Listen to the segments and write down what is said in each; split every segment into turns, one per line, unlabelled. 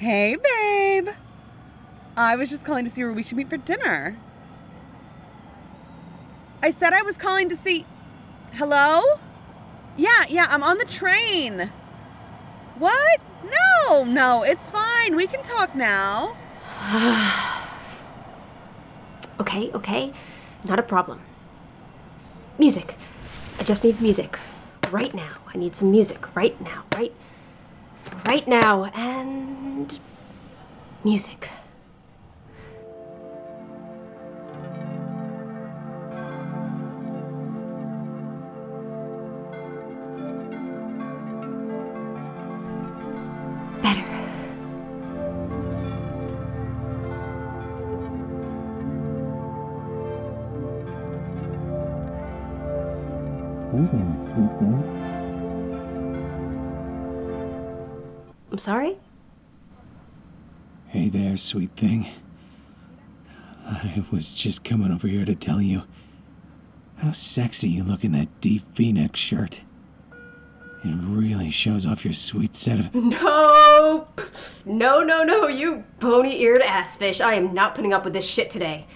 Hey, babe. I was just calling to see where we should meet for dinner. I said I was calling to see. Hello? Yeah, yeah, I'm on the train. What? No, no, it's fine. We can talk now.
Okay, okay. Not a problem. Music. I just need music. Right now. I need some music. Right now. Right. Right now. And. Music. Better. Mm-hmm. I'm sorry?
Hey there, sweet thing. I was just coming over here to tell you how sexy you look in that deep v-neck shirt. It really shows off your sweet set of.
Nope. No, no, no, you bony eared ass fish. I am not putting up with this shit today.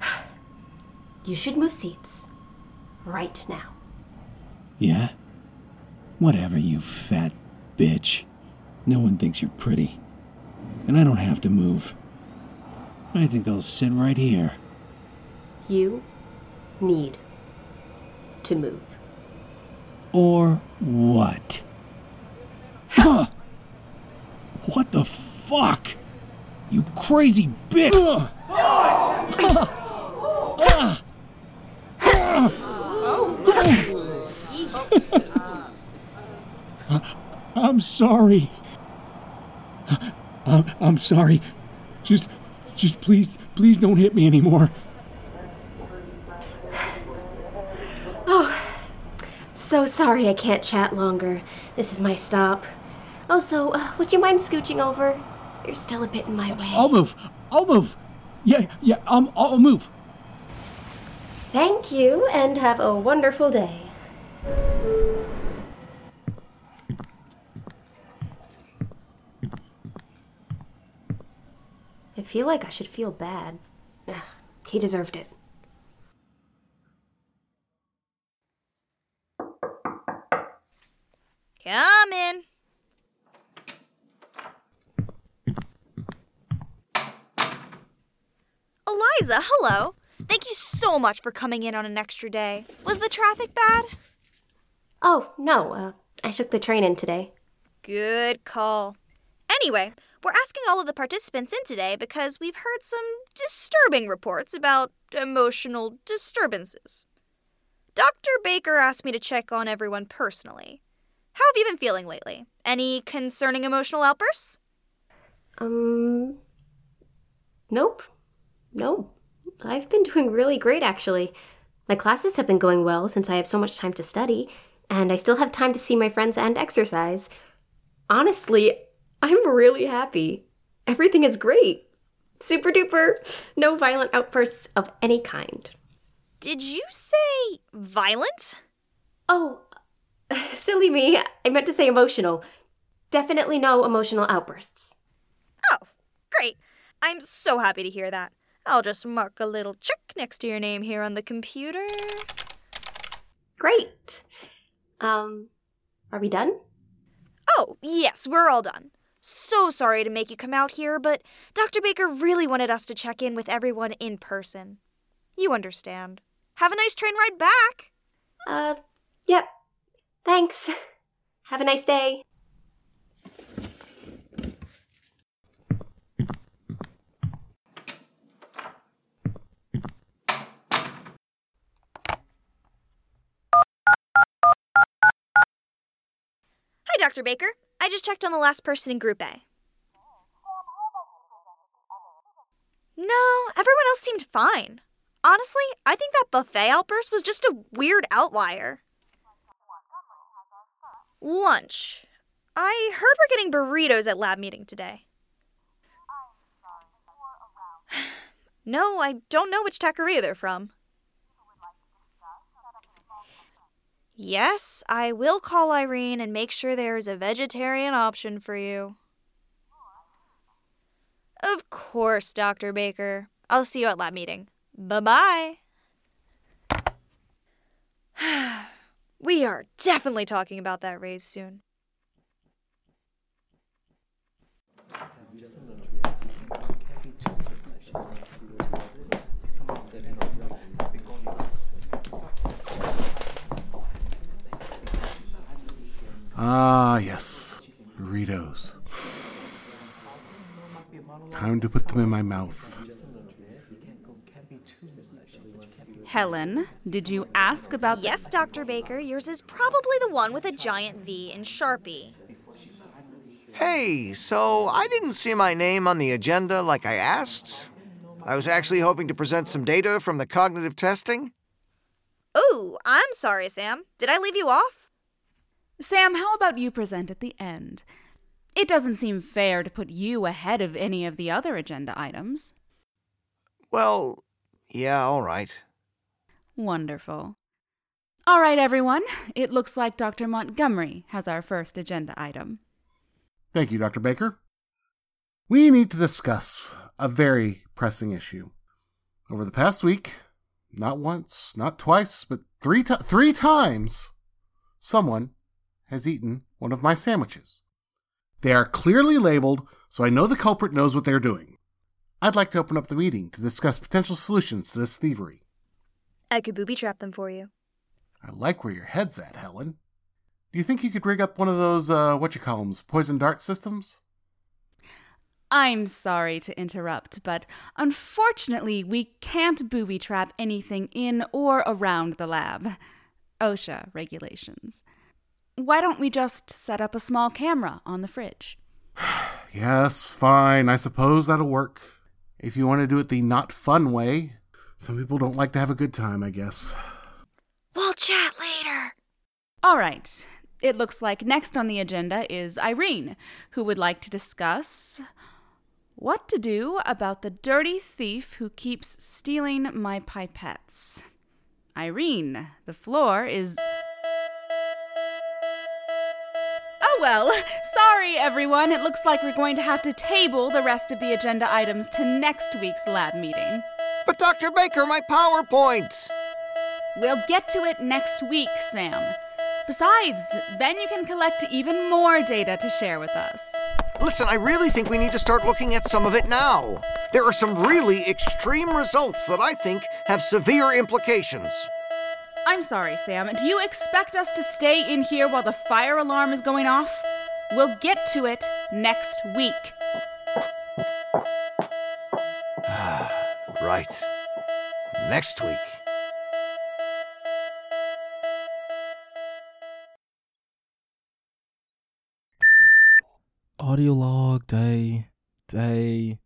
You should move seats. Right now.
Yeah? Whatever, you fat bitch. No one thinks you're pretty. And I don't have to move. I think I'll sit right here.
You need to move.
Or what? Huh. What the fuck? You crazy bitch! I'm sorry. I'm, I'm sorry. Just, just please, please don't hit me anymore.
Oh so sorry I can't chat longer. This is my stop. Also, uh, would you mind scooching over? You're still a bit in my way.
I'll move. I'll move. Yeah, yeah, um, I'll move.
Thank you, and have a wonderful day. Feel like I should feel bad. Ugh, he deserved it.
Come in. Eliza, hello. Thank you so much for coming in on an extra day. Was the traffic bad?
Oh, no, uh, I took the train in today.
Good call. Anyway, we're asking all of the participants in today because we've heard some disturbing reports about emotional disturbances. Dr. Baker asked me to check on everyone personally. How have you been feeling lately? Any concerning emotional outbursts?
Um. Nope. No. I've been doing really great, actually. My classes have been going well since I have so much time to study, and I still have time to see my friends and exercise. Honestly, I'm really happy. Everything is great. Super duper. No violent outbursts of any kind.
Did you say violent?
Oh, silly me. I meant to say emotional. Definitely no emotional outbursts.
Oh, great. I'm so happy to hear that. I'll just mark a little check next to your name here on the computer.
Great. Um, are we done?
Oh, yes, we're all done. So sorry to make you come out here, but Dr. Baker really wanted us to check in with everyone in person. You understand. Have a nice train ride back.
Uh, yep. Thanks. Have a nice day.
Hi, Dr. Baker. I just checked on the last person in Group A. No, everyone else seemed fine. Honestly, I think that buffet outburst was just a weird outlier. Lunch. I heard we're getting burritos at lab meeting today. No, I don't know which taqueria they're from. Yes, I will call Irene and make sure there is a vegetarian option for you. Of course, Dr. Baker. I'll see you at lab meeting. Bye bye. we are definitely talking about that raise soon.
Ah, yes. Burritos. Time to put them in my mouth.
Helen, did you ask about the-
Yes, Dr. Baker, yours is probably the one with a giant V in Sharpie.
Hey, so I didn't see my name on the agenda like I asked. I was actually hoping to present some data from the cognitive testing.
Ooh, I'm sorry, Sam. Did I leave you off?
Sam, how about you present at the end? It doesn't seem fair to put you ahead of any of the other agenda items.
Well, yeah, all right.
Wonderful. All right, everyone. It looks like Dr. Montgomery has our first agenda item.
Thank you, Dr. Baker. We need to discuss a very pressing issue. Over the past week, not once, not twice, but three, ti three times, someone has eaten one of my sandwiches. They are clearly labeled, so I know the culprit knows what they're doing. I'd like to open up the meeting to discuss potential solutions to this thievery.
I could booby trap them for you.
I like where your head's at, Helen. Do you think you could rig up one of those, uh, what you call 'ems, poison dart systems?
I'm sorry to interrupt, but unfortunately, we can't booby trap anything in or around the lab. OSHA regulations. Why don't we just set up a small camera on the fridge?
Yes, fine. I suppose that'll work. If you want to do it the not fun way. Some people don't like to have a good time, I guess.
We'll chat later.
All right. It looks like next on the agenda is Irene, who would like to discuss what to do about the dirty thief who keeps stealing my pipettes. Irene, the floor is. Well, sorry everyone. It looks like we're going to have to table the rest of the agenda items to next week's lab meeting.
But Dr. Baker, my PowerPoint!
We'll get to it next week, Sam. Besides, then you can collect even more data to share with us.
Listen, I really think we need to start looking at some of it now. There are some really extreme results that I think have severe implications.
I'm sorry, Sam. Do you expect us to stay in here while the fire alarm is going off? We'll get to it next week.
Right. Next week.
Audio log day, day,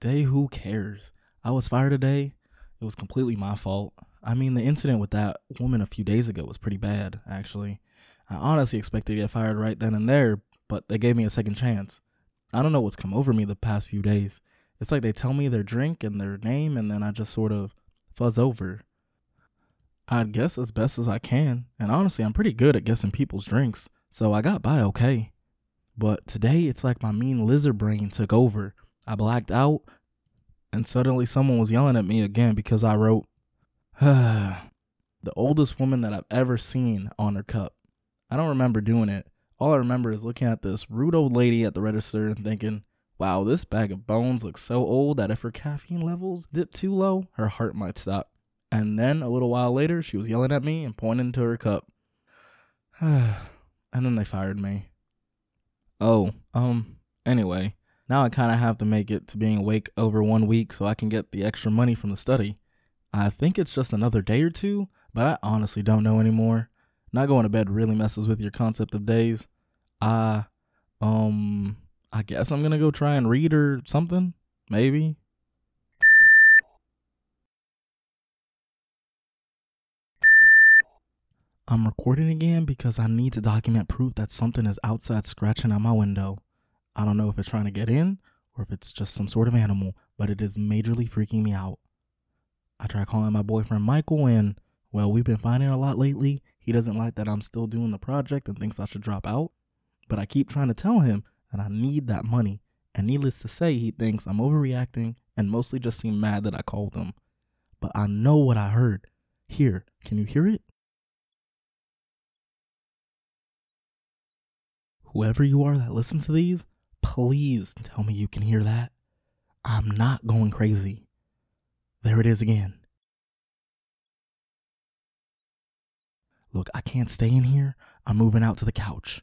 day. Who cares? I was fired today. It was completely my fault. I mean, the incident with that woman a few days ago was pretty bad, actually. I honestly expected to get fired right then and there, but they gave me a second chance. I don't know what's come over me the past few days. It's like they tell me their drink and their name, and then I just sort of fuzz over. I'd guess as best as I can, and honestly, I'm pretty good at guessing people's drinks, so I got by okay. But today, it's like my mean lizard brain took over. I blacked out, and suddenly someone was yelling at me again because I wrote, the oldest woman that I've ever seen on her cup. I don't remember doing it. All I remember is looking at this rude old lady at the register and thinking, wow, this bag of bones looks so old that if her caffeine levels dip too low, her heart might stop. And then a little while later, she was yelling at me and pointing to her cup. and then they fired me. Oh, um, anyway, now I kind of have to make it to being awake over one week so I can get the extra money from the study. I think it's just another day or two, but I honestly don't know anymore. Not going to bed really messes with your concept of days. I, um, I guess I'm gonna go try and read or something. Maybe. I'm recording again because I need to document proof that something is outside scratching at my window. I don't know if it's trying to get in or if it's just some sort of animal, but it is majorly freaking me out. I tried calling my boyfriend Michael, and well, we've been fighting a lot lately. He doesn't like that I'm still doing the project and thinks I should drop out. But I keep trying to tell him that I need that money. And needless to say, he thinks I'm overreacting and mostly just seem mad that I called him. But I know what I heard. Here, can you hear it? Whoever you are that listens to these, please tell me you can hear that. I'm not going crazy. There it is again. Look, I can't stay in here. I'm moving out to the couch.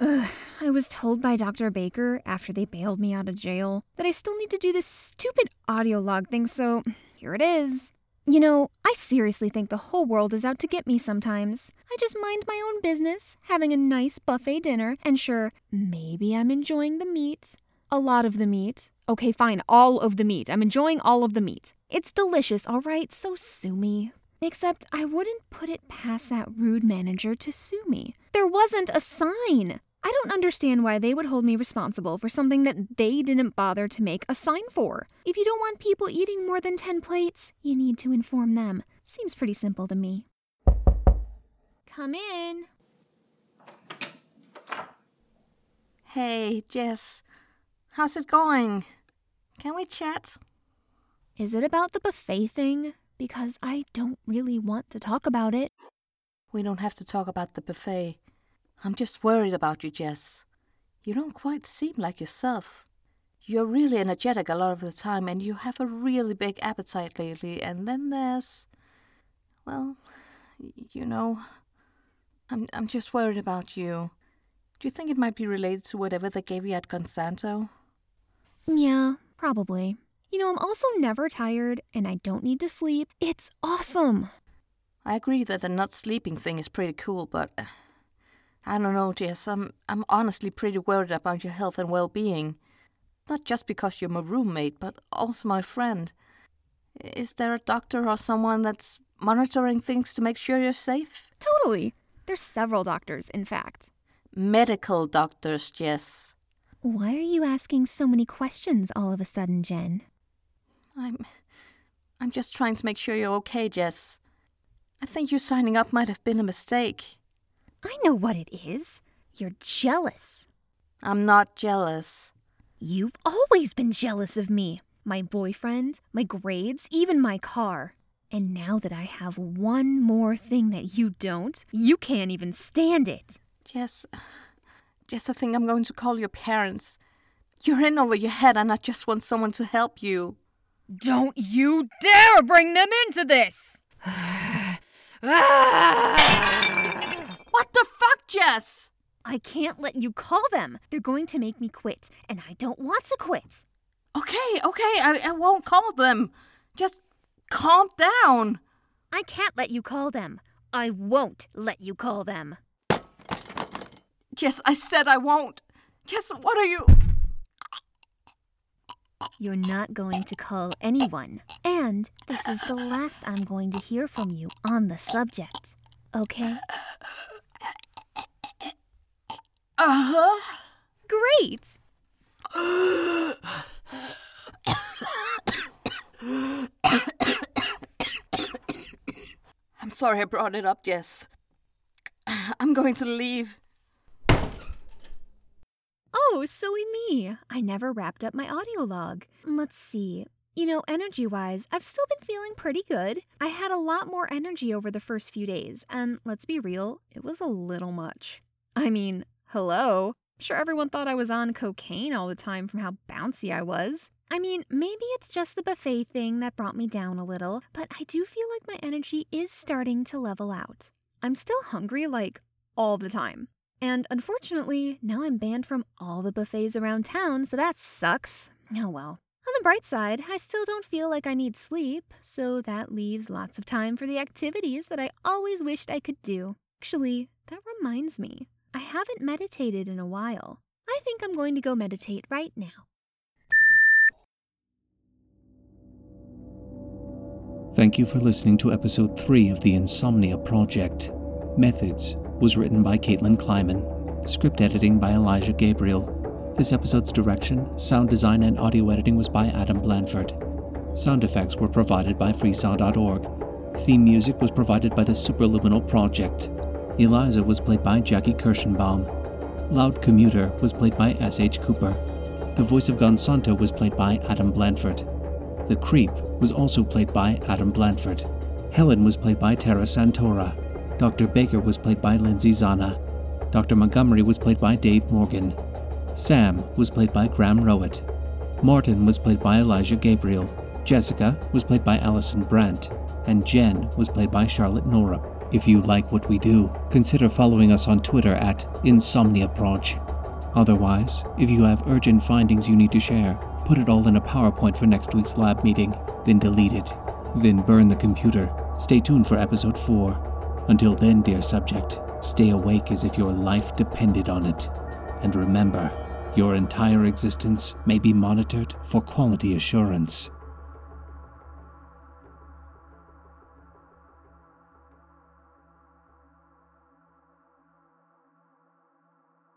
Ugh, I was told by Dr. Baker after they bailed me out of jail that I still need to do this stupid audio log thing, so here it is. You know, I seriously think the whole world is out to get me sometimes. I just mind my own business, having a nice buffet dinner, and sure, maybe I'm enjoying the meat. A lot of the meat. Okay, fine, all of the meat. I'm enjoying all of the meat. It's delicious, all right, so sue me. Except I wouldn't put it past that rude manager to sue me. There wasn't a sign. I don't understand why they would hold me responsible for something that they didn't bother to make a sign for. If you don't want people eating more than 10 plates, you need to inform them. Seems pretty simple to me. Come in.
Hey, Jess. How's it going? Can we chat?
Is it about the buffet thing? Because I don't really want to talk about it.
We don't have to talk about the buffet. I'm just worried about you, Jess. You don't quite seem like yourself. You're really energetic a lot of the time, and you have a really big appetite lately, and then there's. Well, you know. I'm, I'm just worried about you. Do you think it might be related to whatever they gave you at Consanto?
Yeah, probably. You know, I'm also never tired, and I don't need to sleep. It's awesome.
I agree that the not sleeping thing is pretty cool, but uh, I don't know, Jess. I'm I'm honestly pretty worried about your health and well-being. Not just because you're my roommate, but also my friend. Is there a doctor or someone that's monitoring things to make sure you're safe?
Totally. There's several doctors, in fact.
Medical doctors, Jess.
Why are you asking so many questions all of a sudden, Jenn?
I'm I'm just trying to make sure you're okay, Jess. I think you signing up might have been a mistake.
I know what it is. You're jealous.
I'm not jealous.
You've always been jealous of me. My boyfriend, my grades, even my car. And now that I have one more thing that you don't, you can't even stand it.
Jess, Jess, I think I'm going to call your parents. You're in over your head, and I just want someone to help you.
Don't you dare bring them into this!
Fuck, ah! Jess?
I can't let you call them. They're going to make me quit, and I don't want to quit.
Okay, okay, I, I won't call them. Just calm down.
I can't let you call them. I won't let you call them.
Jess, I said I won't. Jess, what are you.
You're not going to call anyone. And this is the last I'm going to hear from you on the subject. Okay?
Uh huh.
Great!
I'm sorry I brought it up, Jess. I'm going to leave.
Oh, silly me. I never wrapped up my audio log. Let's see. You know, energy wise, I've still been feeling pretty good. I had a lot more energy over the first few days, and let's be real, it was a little much. I mean, hello. I'm sure everyone thought I was on cocaine all the time from how bouncy I was. I mean, maybe it's just the buffet thing that brought me down a little, but I do feel like my energy is starting to level out. I'm still hungry, like, all the time. And unfortunately, now I'm banned from all the buffets around town, so that sucks. Oh well. On the bright side, I still don't feel like I need sleep, so that leaves lots of time for the activities that I always wished I could do. Actually, that reminds me, I haven't meditated in a while. I think I'm going to go meditate right now.
Thank you for listening to episode 3 of the Insomnia Project. Methods was written by Caitlin Kleiman. Script editing by Elijah Gabriel. This episode's direction, sound design, and audio editing was by Adam Blanford. Sound effects were provided by freesound.org. Theme music was provided by the Superluminal Project. Eliza was played by Jaqui Kerschenbaum. Loud Commuter was played by S.H. Cooper. The voice of Gonsanto was played by Adam Blanford. The Creep was also played by Adam Blanford. Helen was played by Tara Santora. Dr. Baker was played by Lindsay Zana. Dr. Montgomery was played by Dave Morgan. Sam was played by Graham Rowat. Martin was played by Elijah Gabriel. Jessica was played by Allison Brandt. And Jenn was played by Charlotte Norup. If you like what we do, consider following us on Twitter at InsomniaProj. Otherwise, if you have urgent findings you need to share, put it all in a PowerPoint for next week's lab meeting, then delete it. Then burn the computer. Stay tuned for episode 4. Until then, dear subject, stay awake as if your life depended on it. And remember, your entire existence may be monitored for quality assurance.